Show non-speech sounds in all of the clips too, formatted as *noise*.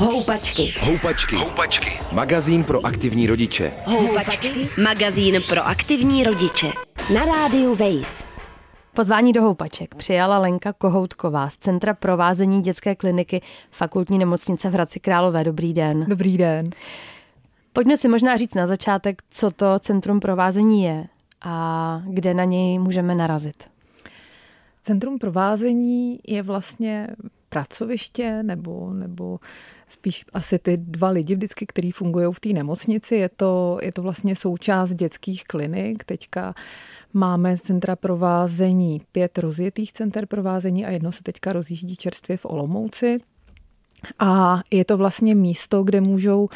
Houpačky. Houpačky. Houpačky. Magazín pro aktivní rodiče. Houpačky. Magazín pro aktivní rodiče. Na rádiu Wave. Pozvání do houpaček přijala Lenka Kohoutková z Centra provázení dětské kliniky Fakultní nemocnice v Hradci Králové. Dobrý den. Dobrý den. Pojďme si možná říct na začátek, co to Centrum provázení je a kde na něj můžeme narazit. Centrum provázení je vlastně pracoviště nebo, nebo spíš asi ty dva lidi vždycky, kteří fungují v té nemocnici. Je to, je to vlastně součást dětských klinik. Teďka máme centra provázení, pět rozjetých center provázení a jedno se teďka rozjíždí čerstvě v Olomouci. A je to vlastně místo, kde můžou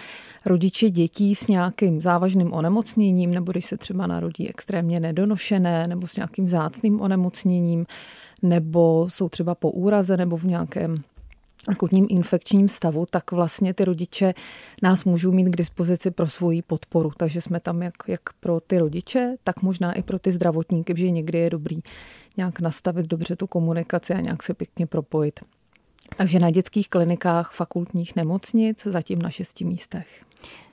rodiče dětí s nějakým závažným onemocněním, nebo když se třeba narodí extrémně nedonošené, nebo s nějakým zácným onemocněním, nebo jsou třeba po úraze nebo v nějakém akutním infekčním stavu, tak vlastně ty rodiče nás můžou mít k dispozici pro svoji podporu. Takže jsme tam jak, jak pro ty rodiče, tak možná i pro ty zdravotníky, že někdy je dobrý nějak nastavit dobře tu komunikaci a nějak se pěkně propojit. Takže na dětských klinikách fakultních nemocnic, zatím na šesti místech.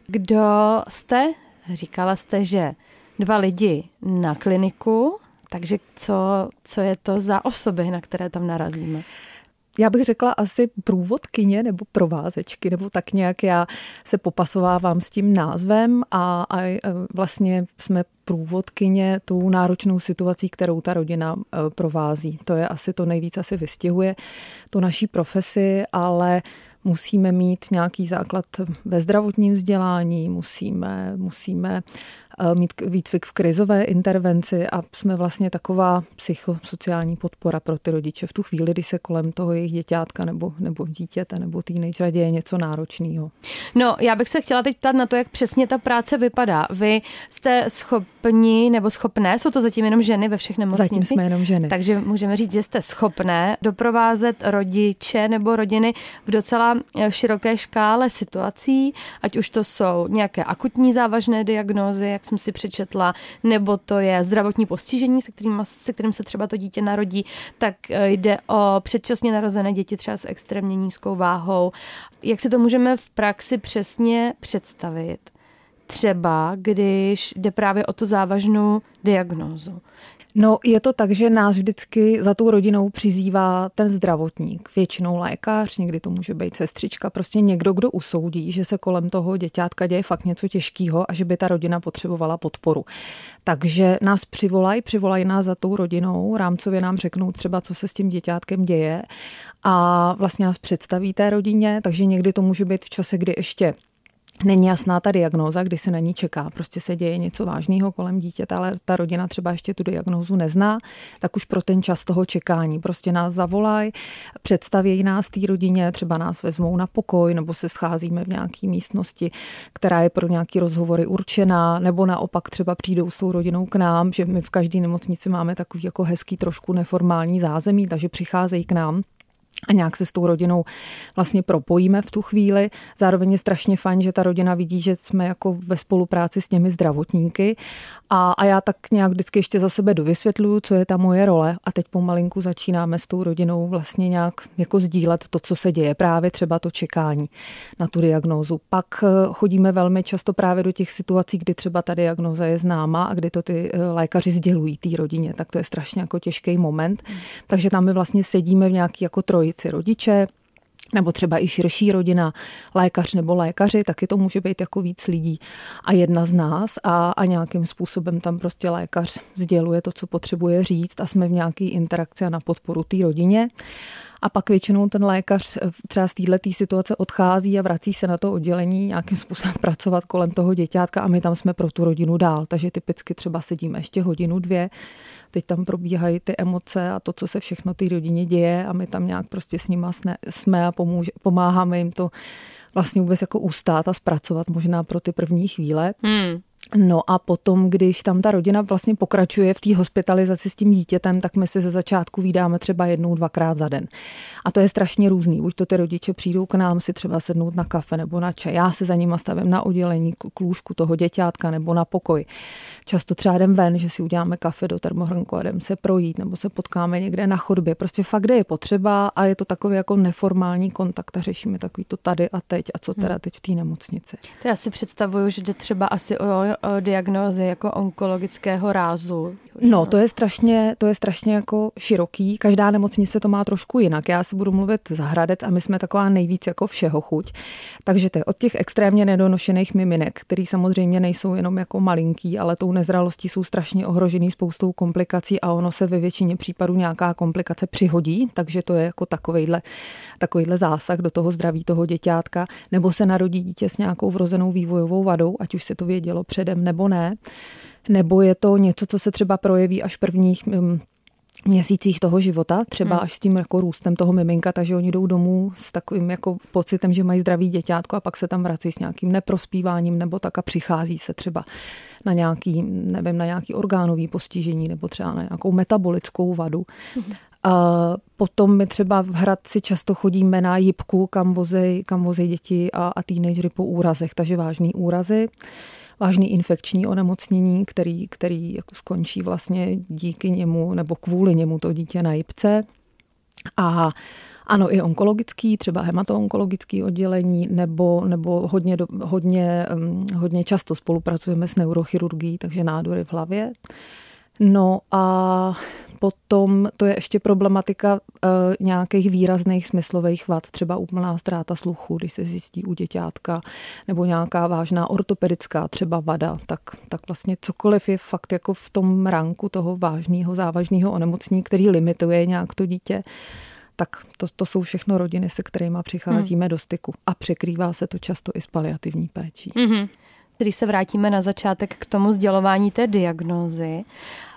Kdo jste? Říkala jste, že dva lidi na kliniku, takže co, co je to za osoby, na které tam narazíme? Já bych řekla asi průvodkyně nebo provázečky, nebo tak nějak já se popasovávám s tím názvem a, a e, vlastně jsme průvodkyně tou náročnou situací, kterou ta rodina e, provází. To je asi to nejvíc asi vystihuje tu naší profesi, ale musíme mít nějaký základ ve zdravotním vzdělání, musíme, musíme mít výcvik v krizové intervenci a jsme vlastně taková psychosociální podpora pro ty rodiče v tu chvíli, kdy se kolem toho jejich děťátka nebo, nebo dítěte nebo teenager děje něco náročného. No, já bych se chtěla teď ptát na to, jak přesně ta práce vypadá. Vy jste schopni nebo schopné, jsou to zatím jenom ženy ve všech nemocnicích? Zatím jsme jenom ženy. Takže můžeme říct, že jste schopné doprovázet rodiče nebo rodiny v docela eh, široké škále situací, ať už to jsou nějaké akutní závažné diagnózy, jak jsem si přečetla, nebo to je zdravotní postižení, se kterým, se kterým se třeba to dítě narodí, tak eh, jde o předčasně narozené děti třeba s extrémně nízkou váhou. Jak si to můžeme v praxi přesně představit? Třeba, když jde právě o tu závažnou diagnózu. No, je to tak, že nás vždycky za tou rodinou přizývá ten zdravotník, většinou lékař, někdy to může být sestřička, prostě někdo, kdo usoudí, že se kolem toho děťátka děje fakt něco těžkého a že by ta rodina potřebovala podporu. Takže nás přivolají, přivolají nás za tou rodinou, rámcově nám řeknou třeba, co se s tím děťátkem děje a vlastně nás představí té rodině, takže někdy to může být v čase, kdy ještě není jasná ta diagnóza, kdy se na ní čeká. Prostě se děje něco vážného kolem dítěte, ale ta rodina třeba ještě tu diagnózu nezná, tak už pro ten čas toho čekání. Prostě nás zavolají, představí nás té rodině, třeba nás vezmou na pokoj, nebo se scházíme v nějaké místnosti, která je pro nějaký rozhovory určená, nebo naopak třeba přijdou s tou rodinou k nám, že my v každé nemocnici máme takový jako hezký trošku neformální zázemí, takže přicházejí k nám a nějak se s tou rodinou vlastně propojíme v tu chvíli. Zároveň je strašně fajn, že ta rodina vidí, že jsme jako ve spolupráci s těmi zdravotníky a, a já tak nějak vždycky ještě za sebe dovysvětluju, co je ta moje role a teď pomalinku začínáme s tou rodinou vlastně nějak jako sdílet to, co se děje, právě třeba to čekání na tu diagnózu. Pak eh, chodíme velmi často právě do těch situací, kdy třeba ta diagnóza je známa a kdy to ty eh, lékaři sdělují té rodině, tak to je strašně jako těžký moment. Hmm. Takže tam my vlastně sedíme v nějaký jako trojici rodiče, nebo třeba i širší rodina, lékař nebo lékaři, taky to může být jako víc lidí a jedna z nás a, a nějakým způsobem tam prostě lékař sděluje to, co potřebuje říct a jsme v nějaké interakci a na podporu té rodině. A pak většinou ten lékař třeba z této situace odchází a vrací se na to oddělení nějakým způsobem *laughs* pracovat kolem toho děťátka a my tam jsme pro tu rodinu dál. Takže typicky třeba sedíme ještě hodinu, dvě teď tam probíhají ty emoce a to, co se všechno té rodině děje a my tam nějak prostě s nima jsme a pomůže, pomáháme jim to vlastně vůbec jako ustát a zpracovat možná pro ty první chvíle. Hmm. No a potom, když tam ta rodina vlastně pokračuje v té hospitalizaci s tím dítětem, tak my si ze začátku vydáme třeba jednou, dvakrát za den. A to je strašně různý. Už to ty rodiče přijdou k nám si třeba sednout na kafe nebo na čaj. Já se za nima stavím na oddělení k lůžku toho děťátka nebo na pokoj. Často třeba jdem ven, že si uděláme kafe do termohrnku a jdem se projít nebo se potkáme někde na chodbě. Prostě fakt, kde je potřeba a je to takový jako neformální kontakt a řešíme takový to tady a teď a co teda hmm. teď v té nemocnici. To já si představuju, že jde třeba asi o, o diagnózy jako onkologického rázu. No, to je strašně, to je strašně jako široký. Každá nemocnice to má trošku jinak. Já si budu mluvit za Hradec a my jsme taková nejvíc jako všeho chuť. Takže to je od těch extrémně nedonošených miminek, který samozřejmě nejsou jenom jako malinký, ale tou nezralostí jsou strašně ohrožený spoustou komplikací a ono se ve většině případů nějaká komplikace přihodí, takže to je jako takovejhle, takovejhle zásah do toho zdraví toho děťátka, nebo se narodí dítě s nějakou vrozenou vývojovou vadou, ať už se to vědělo předem nebo ne nebo je to něco, co se třeba projeví až v prvních mm, měsících toho života, třeba hmm. až s tím jako růstem toho miminka, takže oni jdou domů s takovým jako pocitem, že mají zdravý děťátko a pak se tam vrací s nějakým neprospíváním nebo tak a přichází se třeba na nějaký, nevím, na nějaký orgánový postižení nebo třeba na nějakou metabolickou vadu. Hmm. A potom my třeba v Hradci často chodíme na jibku, kam vozej, kam vozej děti a, a teenagery po úrazech, takže vážný úrazy vážný infekční onemocnění, který, který jako skončí vlastně díky němu nebo kvůli němu to dítě na jipce. A ano, i onkologický, třeba hematoonkologický oddělení, nebo, nebo hodně, hodně, hodně často spolupracujeme s neurochirurgií, takže nádory v hlavě. No a Potom to je ještě problematika uh, nějakých výrazných smyslových vad, třeba úplná ztráta sluchu, když se zjistí u děťátka, nebo nějaká vážná ortopedická třeba vada, tak, tak vlastně cokoliv je fakt jako v tom ranku toho vážného, závažného onemocnění, který limituje nějak to dítě, tak to, to jsou všechno rodiny, se kterými přicházíme hmm. do styku. A překrývá se to často i s paliativní péčí. Hmm. Když se vrátíme na začátek k tomu sdělování té diagnózy,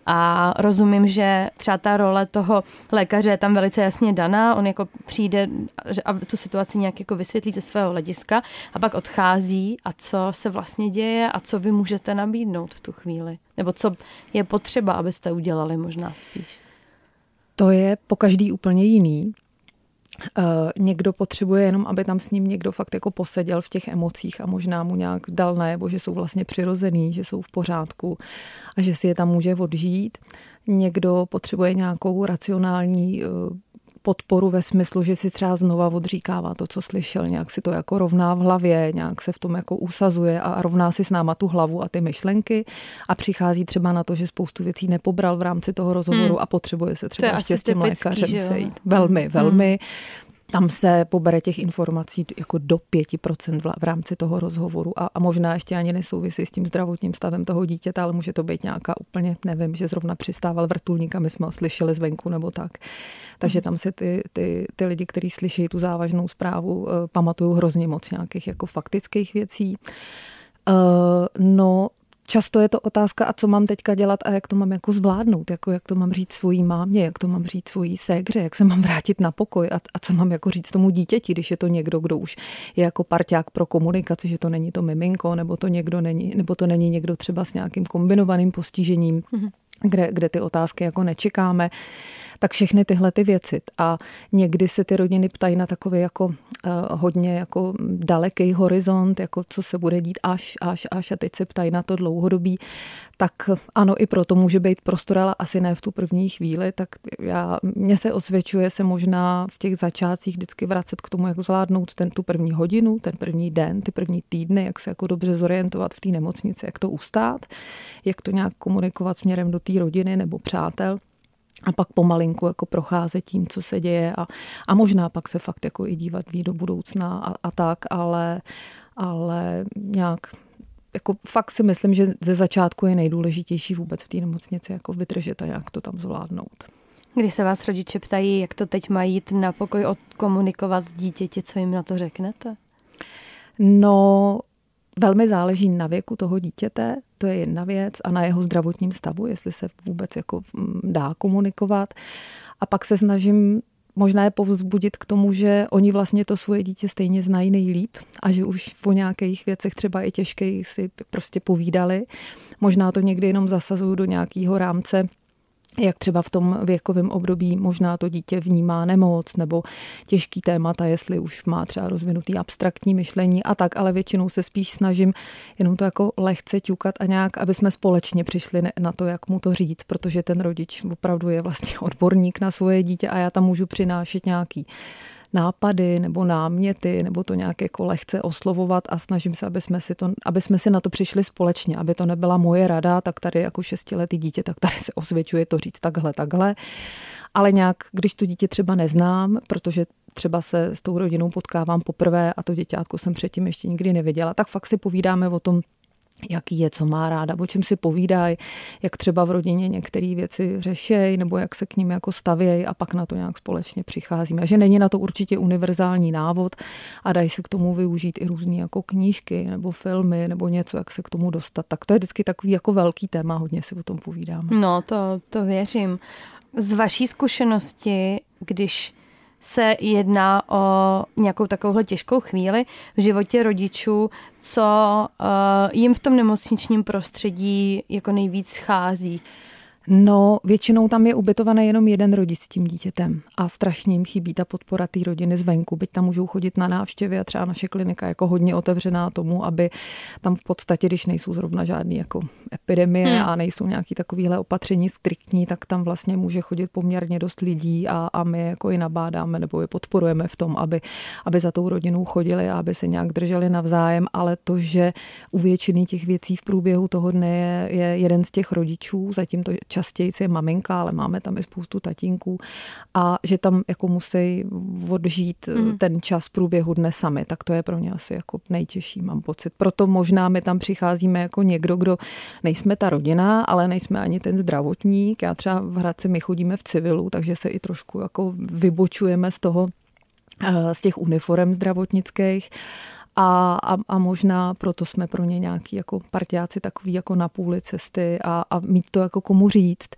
a rozumím, že třeba ta role toho lékaře je tam velice jasně daná, on jako přijde a tu situaci nějak jako vysvětlí ze svého hlediska a pak odchází a co se vlastně děje a co vy můžete nabídnout v tu chvíli. Nebo co je potřeba, abyste udělali možná spíš. To je po každý úplně jiný. Uh, někdo potřebuje jenom, aby tam s ním někdo fakt jako poseděl v těch emocích a možná mu nějak dal najevo, že jsou vlastně přirozený, že jsou v pořádku a že si je tam může odžít. Někdo potřebuje nějakou racionální uh, podporu ve smyslu, že si třeba znova odříkává to, co slyšel, nějak si to jako rovná v hlavě, nějak se v tom jako usazuje a rovná si s náma tu hlavu a ty myšlenky a přichází třeba na to, že spoustu věcí nepobral v rámci toho rozhovoru hmm. a potřebuje se třeba ještě s tím lékařem sejít. Velmi, hmm. velmi. Hmm tam se pobere těch informací jako do 5% v rámci toho rozhovoru a, a možná ještě ani nesouvisí s tím zdravotním stavem toho dítěte, ale může to být nějaká úplně, nevím, že zrovna přistával vrtulník a my jsme ho slyšeli zvenku nebo tak. Takže tam se ty, ty, ty lidi, kteří slyší tu závažnou zprávu, eh, pamatují hrozně moc nějakých jako faktických věcí. Uh, no, často je to otázka, a co mám teďka dělat a jak to mám jako zvládnout, jako jak to mám říct svojí mámě, jak to mám říct svojí ségře, jak se mám vrátit na pokoj a, a co mám jako říct tomu dítěti, když je to někdo, kdo už je jako parťák pro komunikaci, že to není to miminko, nebo to někdo není, nebo to není někdo třeba s nějakým kombinovaným postižením. Mm-hmm kde, kde ty otázky jako nečekáme, tak všechny tyhle ty věci. A někdy se ty rodiny ptají na takový jako uh, hodně jako daleký horizont, jako co se bude dít až, až, až a teď se ptají na to dlouhodobí. Tak ano, i proto může být prostor, ale asi ne v tu první chvíli, tak já, mně se osvědčuje se možná v těch začátcích vždycky vracet k tomu, jak zvládnout ten tu první hodinu, ten první den, ty první týdny, jak se jako dobře zorientovat v té nemocnici, jak to ustát, jak to nějak komunikovat směrem do té rodiny nebo přátel a pak pomalinku jako procházet tím, co se děje a, a možná pak se fakt jako i dívat ví do budoucna a, a tak, ale, ale nějak jako fakt si myslím, že ze začátku je nejdůležitější vůbec v té nemocnici jako vydržet a jak to tam zvládnout. Když se vás rodiče ptají, jak to teď mají jít na pokoj odkomunikovat dítěti, co jim na to řeknete? No, velmi záleží na věku toho dítěte, to je jedna věc, a na jeho zdravotním stavu, jestli se vůbec jako mm, dá komunikovat. A pak se snažím možná je povzbudit k tomu, že oni vlastně to svoje dítě stejně znají nejlíp a že už po nějakých věcech třeba i těžkých si prostě povídali. Možná to někdy jenom zasazují do nějakého rámce jak třeba v tom věkovém období možná to dítě vnímá nemoc nebo těžký témata, jestli už má třeba rozvinutý abstraktní myšlení a tak, ale většinou se spíš snažím jenom to jako lehce ťukat a nějak, aby jsme společně přišli na to, jak mu to říct, protože ten rodič opravdu je vlastně *laughs* odborník na svoje dítě a já tam můžu přinášet nějaký nápady nebo náměty, nebo to nějak jako lehce oslovovat a snažím se, aby jsme si, to, aby jsme si na to přišli společně, aby to nebyla moje rada, tak tady jako šestiletý dítě, tak tady se osvědčuje to říct takhle, takhle. Ale nějak, když to dítě třeba neznám, protože třeba se s tou rodinou potkávám poprvé a to děťátko jsem předtím ještě nikdy neviděla, tak fakt si povídáme o tom, jaký je, co má ráda, o čem si povídají, jak třeba v rodině některé věci řešejí, nebo jak se k ním jako stavějí a pak na to nějak společně přicházíme. A že není na to určitě univerzální návod a dají se k tomu využít i různé jako knížky nebo filmy nebo něco, jak se k tomu dostat. Tak to je vždycky takový jako velký téma, hodně si o tom povídáme. No, to, to věřím. Z vaší zkušenosti, když se jedná o nějakou takovouhle těžkou chvíli v životě rodičů, co uh, jim v tom nemocničním prostředí jako nejvíc schází. No, většinou tam je ubytovaný jenom jeden rodič s tím dítětem a strašně jim chybí ta podpora té rodiny zvenku, byť tam můžou chodit na návštěvy a třeba naše klinika jako hodně otevřená tomu, aby tam v podstatě, když nejsou zrovna žádný jako epidemie hmm. a nejsou nějaký takovýhle opatření striktní, tak tam vlastně může chodit poměrně dost lidí a, a my jako i nabádáme nebo je podporujeme v tom, aby, aby za tou rodinou chodili a aby se nějak drželi navzájem, ale to, že u většiny těch věcí v průběhu toho dne je, je jeden z těch rodičů, zatím to častěji je maminka, ale máme tam i spoustu tatínků a že tam jako musí odžít mm. ten čas průběhu dne sami, tak to je pro ně asi jako nejtěžší, mám pocit. Proto možná my tam přicházíme jako někdo, kdo nejsme ta rodina, ale nejsme ani ten zdravotník. Já třeba v Hradci my chodíme v civilu, takže se i trošku jako vybočujeme z toho, eh, z těch uniform zdravotnických a, a, a možná proto jsme pro ně nějaký jako partiáci takový jako na půli cesty a, a mít to jako komu říct,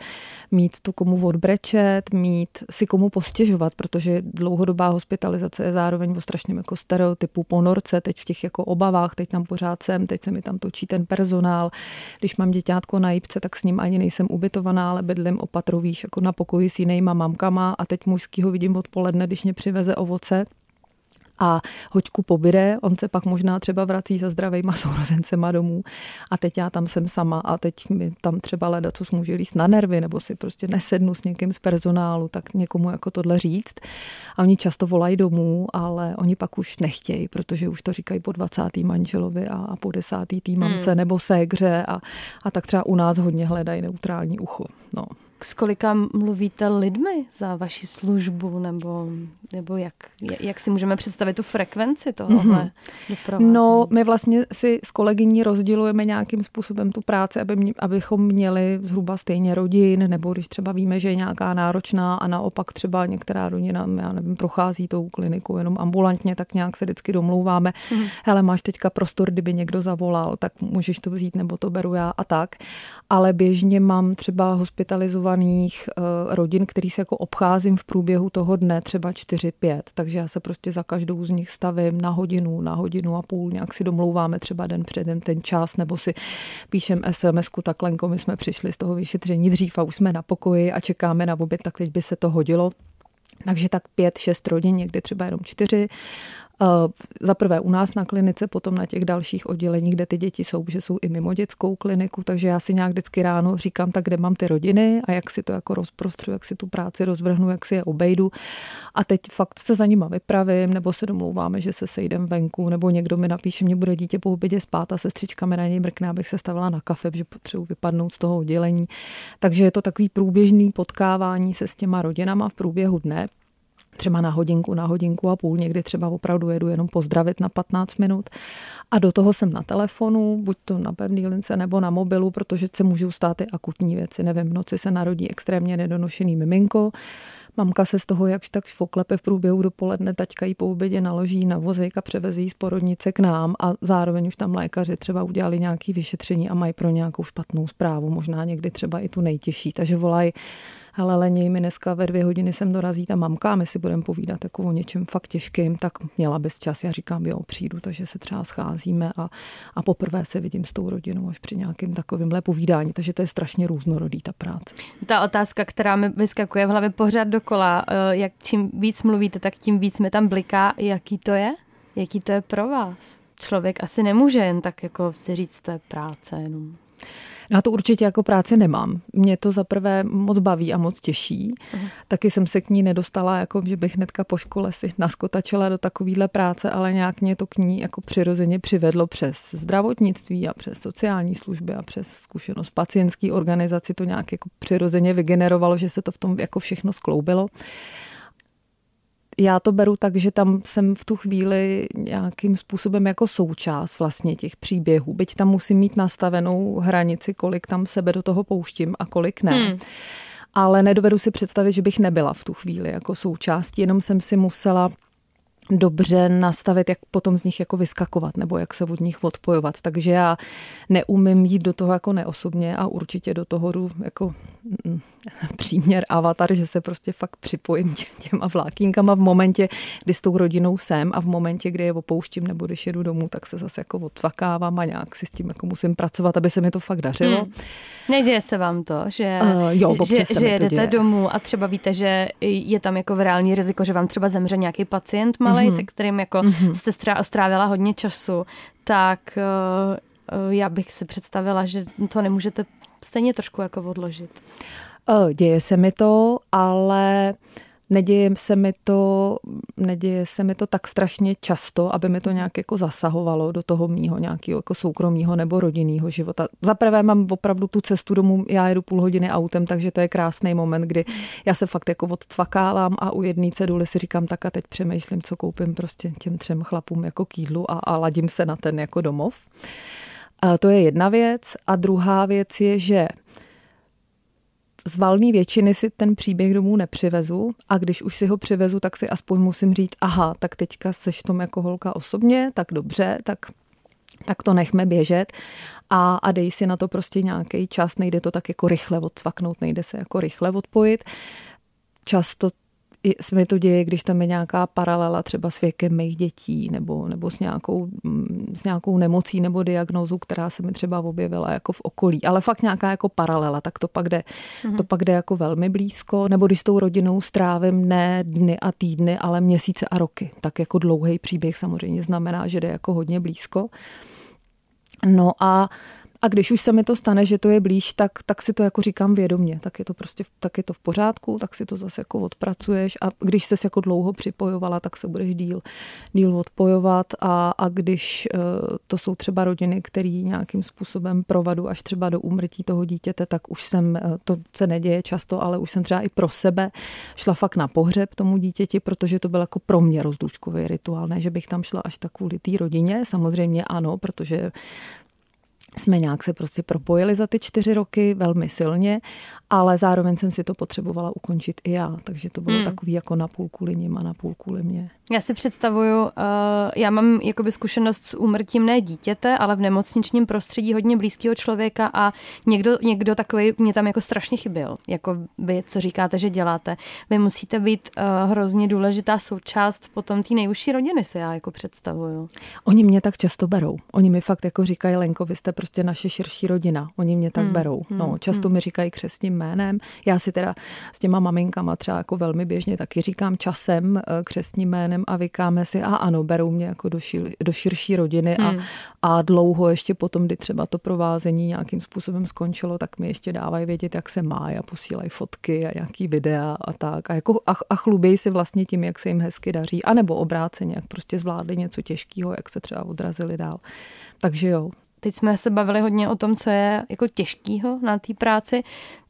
mít to komu odbrečet, mít si komu postěžovat, protože dlouhodobá hospitalizace je zároveň o strašném jako stereotypu ponorce, teď v těch jako obavách, teď tam pořád jsem, teď se mi tam točí ten personál, když mám děťátko na jípce, tak s ním ani nejsem ubytovaná, ale bydlím opatrovíš jako na pokoji s jinýma mamkama a teď mužskýho vidím odpoledne, když mě přiveze ovoce, a hoďku pobyde, on se pak možná třeba vrací za zdravejma *laughs* sourozencema domů a teď já tam jsem sama a teď mi tam třeba leda, co může líst na nervy nebo si prostě nesednu s někým z personálu, tak někomu jako tohle říct. A oni často volají domů, ale oni pak už nechtějí, protože už to říkají po 20. manželovi a po desátý týmamce hmm. nebo ségře a, a tak třeba u nás hodně hledají neutrální ucho. No. S kolika mluvíte lidmi za vaši službu, nebo, nebo jak, jak si můžeme představit tu frekvenci tohohle mm-hmm. No, my vlastně si s kolegyní rozdělujeme nějakým způsobem tu práci, aby mě, abychom měli zhruba stejně rodin, nebo když třeba víme, že je nějaká náročná a naopak třeba některá rodina, já nevím, prochází tou kliniku jenom ambulantně, tak nějak se vždycky domlouváme. Mm-hmm. Hele, máš teďka prostor, kdyby někdo zavolal, tak můžeš to vzít, nebo to beru já a tak. Ale běžně mám třeba hospitalizovat izolovaných uh, rodin, který se jako obcházím v průběhu toho dne, třeba 4-5, takže já se prostě za každou z nich stavím na hodinu, na hodinu a půl, nějak si domlouváme třeba den předem ten čas, nebo si píšem SMS-ku, tak Lenko, my jsme přišli z toho vyšetření dřív a už jsme na pokoji a čekáme na oběd, tak teď by se to hodilo. Takže tak pět, šest rodin, někdy třeba jenom čtyři. Eh, za prvé u nás na klinice, potom na těch dalších odděleních, kde ty děti jsou, že jsou i mimo dětskou kliniku, takže já si nějak vždycky ráno říkám, tak kde mám ty rodiny a jak si to jako rozprostřu, jak si tu práci rozvrhnu, jak si je obejdu. A teď fakt se za nima vypravím, nebo se domlouváme, že se sejdem venku, nebo někdo mi napíše, mě bude dítě po obědě spát a sestřička mi na něj mrkne, abych se stavila na kafe, že potřebuji vypadnout z toho oddělení. Takže je to takový průběžný potkávání se s těma rodinama v průběhu dne třeba na hodinku, na hodinku a půl, někdy třeba opravdu jedu jenom pozdravit na 15 minut. A do toho jsem na telefonu, buď to na pevný lince nebo na mobilu, protože se můžou stát i akutní věci. Nevím, v noci se narodí extrémně nedonošený miminko, Mamka se z toho jakž tak foklepe v průběhu dopoledne, taťka jí po obědě naloží na vozejk a převeze jí z porodnice k nám a zároveň už tam lékaři třeba udělali nějaké vyšetření a mají pro nějakou špatnou zprávu, možná někdy třeba i tu nejtěžší, takže volají hele, Leni, mi dneska ve dvě hodiny sem dorazí ta mamka a my si budeme povídat jako o něčem fakt těžkým, tak měla bys čas. Já říkám, jo, přijdu, takže se třeba scházíme a, a poprvé se vidím s tou rodinou až při nějakým takovýmhle povídání, takže to je strašně různorodý ta práce. Ta otázka, která mi vyskakuje v hlavě pořád dokola, eh, jak čím víc mluvíte, tak tím víc mi tam bliká, jaký to je? Jaký to je pro vás? Člověk asi nemůže jen tak jako si říct, to je práce jenom. Já to určitě jako práci nemám. Mě to zaprvé moc baví a moc těší. Uh-huh. Taky jsem se k ní nedostala, jako že bych hnedka po škole si naskotačila do takovéhle práce, ale nějak mě to k ní jako přirozeně přivedlo přes zdravotnictví a přes sociální služby a přes zkušenost pacientské organizaci to nějak jako přirozeně vygenerovalo, že se to v tom jako všechno skloubilo já to beru tak, že tam jsem v tu chvíli nějakým způsobem jako součást vlastně těch příběhů. Byť tam musím mít nastavenou hranici, kolik tam sebe do toho pouštím a kolik ne. Hmm. Ale nedovedu si představit, že bych nebyla v tu chvíli jako součástí, jenom jsem si musela dobře nastavit, jak potom z nich jako vyskakovat nebo jak se od nich odpojovat. Takže já neumím jít do toho jako neosobně a určitě do toho jdu jako mm, *laughs* příměr avatar, že se prostě fakt připojím těma vlákínkama v momentě, kdy s tou rodinou jsem a v momentě, kdy je opouštím nebo když jedu domů, tak se zase jako odvakávám a nějak si s tím jako musím pracovat, aby se mi to fakt dařilo. Hmm. Neděje se vám to, že, uh, jo, že, se že jedete domů a třeba víte, že je tam jako v reální riziko, že vám třeba zemře nějaký pacient malý, mm-hmm. se kterým jako mm-hmm. jste strávila hodně času, tak uh, já bych si představila, že to nemůžete stejně trošku jako odložit. Děje se mi to, ale Neděje se mi to, neděje se mi to tak strašně často, aby mi to nějak jako zasahovalo do toho mýho nějakého jako soukromého nebo rodinného života. Za prvé mám opravdu tu cestu domů, já jedu půl hodiny autem, takže to je krásný moment, kdy já se fakt jako odcvakávám a u jedné ceduly si říkám tak a teď přemýšlím, co koupím prostě těm třem chlapům jako kýdlu a, a ladím se na ten jako domov. A to je jedna věc. A druhá věc je, že z valné většiny si ten příběh domů nepřivezu a když už si ho přivezu, tak si aspoň musím říct, aha, tak teďka seš tom jako holka osobně, tak dobře, tak tak to nechme běžet a, a dej si na to prostě nějaký čas, nejde to tak jako rychle odsvaknout, nejde se jako rychle odpojit. Často se mi to děje, když tam je nějaká paralela třeba s věkem mých dětí nebo, nebo s, nějakou, mm, s nějakou nemocí nebo diagnózou, která se mi třeba objevila jako v okolí. Ale fakt nějaká jako paralela, tak to pak jde, mm-hmm. to pak jde jako velmi blízko. Nebo když s tou rodinou strávím ne dny a týdny, ale měsíce a roky. Tak jako dlouhý příběh samozřejmě znamená, že jde jako hodně blízko. No a a když už se mi to stane, že to je blíž, tak, tak si to jako říkám vědomě, tak je to prostě tak je to v pořádku, tak si to zase jako odpracuješ. A když ses jako dlouho připojovala, tak se budeš díl, díl odpojovat. A, a když uh, to jsou třeba rodiny, které nějakým způsobem provadu až třeba do úmrtí toho dítěte, tak už jsem, uh, to se neděje často, ale už jsem třeba i pro sebe šla fakt na pohřeb tomu dítěti, protože to byl jako pro mě rozlučkový rituál, ne, že bych tam šla až tak kvůli té rodině, samozřejmě ano, protože jsme nějak se prostě propojili za ty čtyři roky velmi silně, ale zároveň jsem si to potřebovala ukončit i já, takže to bylo hmm. takový jako na půl kvůli ním a na půl kvůli mě. Já si představuju, uh, já mám jakoby zkušenost s úmrtím ne dítěte, ale v nemocničním prostředí hodně blízkého člověka a někdo, někdo takový mě tam jako strašně chyběl, jako vy, co říkáte, že děláte. Vy musíte být uh, hrozně důležitá součást potom té nejužší rodiny, se já jako představuju. Oni mě tak často berou. Oni mi fakt jako říkají, Lenko, vy jste prostě naše širší rodina. Oni mě tak hmm. berou. No, hmm, často hmm. mi říkají křesním jménem. Já si teda s těma maminkama třeba jako velmi běžně taky říkám časem eh, křesním jménem a vykáme si, a ano, berou mě jako do, šir, do širší rodiny a, hmm. a dlouho ještě potom, kdy třeba to provázení nějakým způsobem skončilo, tak mi ještě dávají vědět, jak se má a posílají fotky a nějaký videa a tak. A, jako, a, a chlubějí si vlastně tím, jak se jim hezky daří, anebo obráceně, jak prostě zvládli něco těžkého, jak se třeba odrazili dál. Takže jo, teď jsme se bavili hodně o tom, co je jako těžkýho na té práci,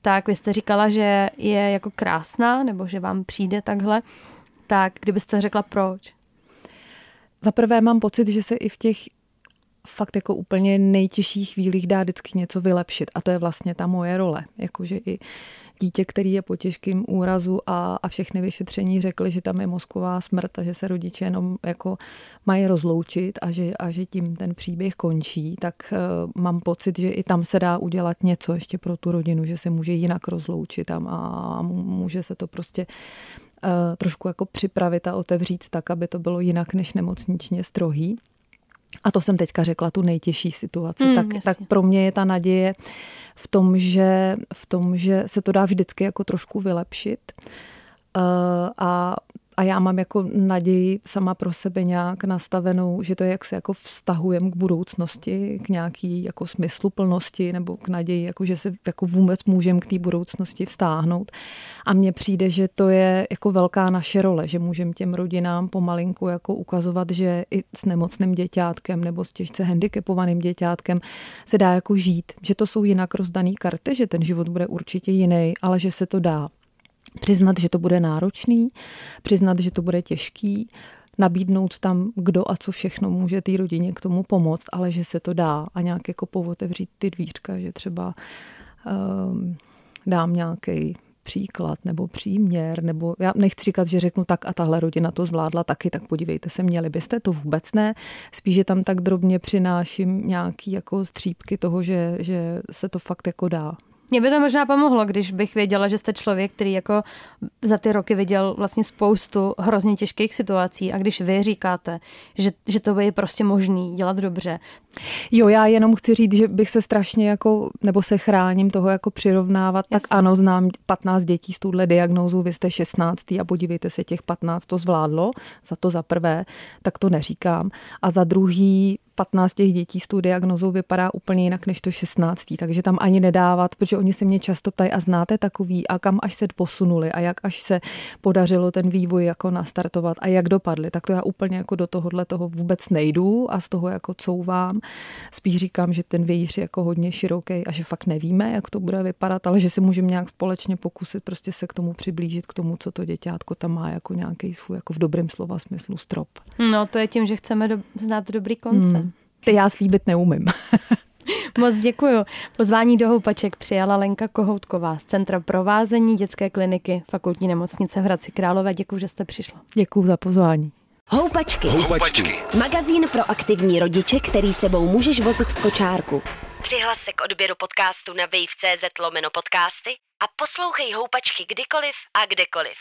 tak vy jste říkala, že je jako krásná, nebo že vám přijde takhle, tak kdybyste řekla proč? Za prvé mám pocit, že se i v těch fakt jako úplně nejtěžších chvílích dá vždycky něco vylepšit a to je vlastně ta moje role, jakože i dítě, který je po těžkém úrazu a, a všechny vyšetření řekly, že tam je mozková smrt a že se rodiče jenom jako mají rozloučit a že, a že tím ten příběh končí, tak uh, mám pocit, že i tam se dá udělat něco ještě pro tu rodinu, že se může jinak rozloučit a, a může se to prostě uh, trošku jako připravit a otevřít tak, aby to bylo jinak než nemocničně strohý. A to jsem teďka řekla, tu nejtěžší situaci. Mm, tak, tak pro mě je ta naděje v tom, že, v tom, že se to dá vždycky jako trošku vylepšit. Uh, a a já mám jako naději sama pro sebe nějak nastavenou, že to je, jak se jako vztahujem k budoucnosti, k nějaký jako smysluplnosti nebo k naději, jako že se jako vůbec můžeme k té budoucnosti vztáhnout. A mně přijde, že to je jako velká naše role, že můžeme těm rodinám pomalinku jako ukazovat, že i s nemocným děťátkem nebo s těžce handicapovaným děťátkem se dá jako žít, že to jsou jinak rozdaný karty, že ten život bude určitě jiný, ale že se to dá. Přiznat, že to bude náročný, přiznat, že to bude těžký, nabídnout tam, kdo a co všechno může té rodině k tomu pomoct, ale že se to dá a nějak jako povotevřít ty dvířka, že třeba um, dám nějaký příklad nebo příměr, nebo já nechci říkat, že řeknu tak a tahle rodina to zvládla taky, tak podívejte se, měli byste, to vůbec ne. Spíš, že tam tak drobně přináším nějaký jako střípky toho, že, že se to fakt jako dá. Mě by to možná pomohlo, když bych věděla, že jste člověk, který jako za ty roky viděl vlastně spoustu hrozně těžkých situací a když vy říkáte, že, že to je prostě možný dělat dobře. Jo, já jenom chci říct, že bych se strašně jako, nebo se chráním toho jako přirovnávat, Jasně. tak ano, znám 15 dětí s touhle diagnózou, vy jste 16 a podívejte se, těch 15 to zvládlo, za to za prvé, tak to neříkám. A za druhý, 15 těch dětí s tou diagnozou vypadá úplně jinak než to 16. Takže tam ani nedávat, protože oni se mě často ptají, a znáte takový, a kam až se posunuli, a jak až se podařilo ten vývoj jako nastartovat a jak dopadly. Tak to já úplně jako do tohohle toho vůbec nejdu a z toho jako couvám. Spíš říkám, že ten vějíř je jako hodně široký a že fakt nevíme, jak to bude vypadat, ale že se můžeme nějak společně pokusit prostě se k tomu přiblížit, k tomu, co to děťátko tam má jako nějaký svůj, jako v dobrém slova smyslu strop. No to je tím, že chceme do, znát dobrý konce. Hmm. Ty já slíbit neumím. *laughs* Moc děkuju. Pozvání do Houpaček přijala Lenka Kohoutková z Centra provázení dětské kliniky Fakultní nemocnice v Hradci Králové. Děkuji, že jste přišla. Děkuji za pozvání. Houpačky. Houpačky. Magazín pro aktivní rodiče, který sebou můžeš vozit v kočárku. Přihlas se k odběru podcastu na wave.cz lomeno podcasty a poslouchej Houpačky kdykoliv a kdekoliv.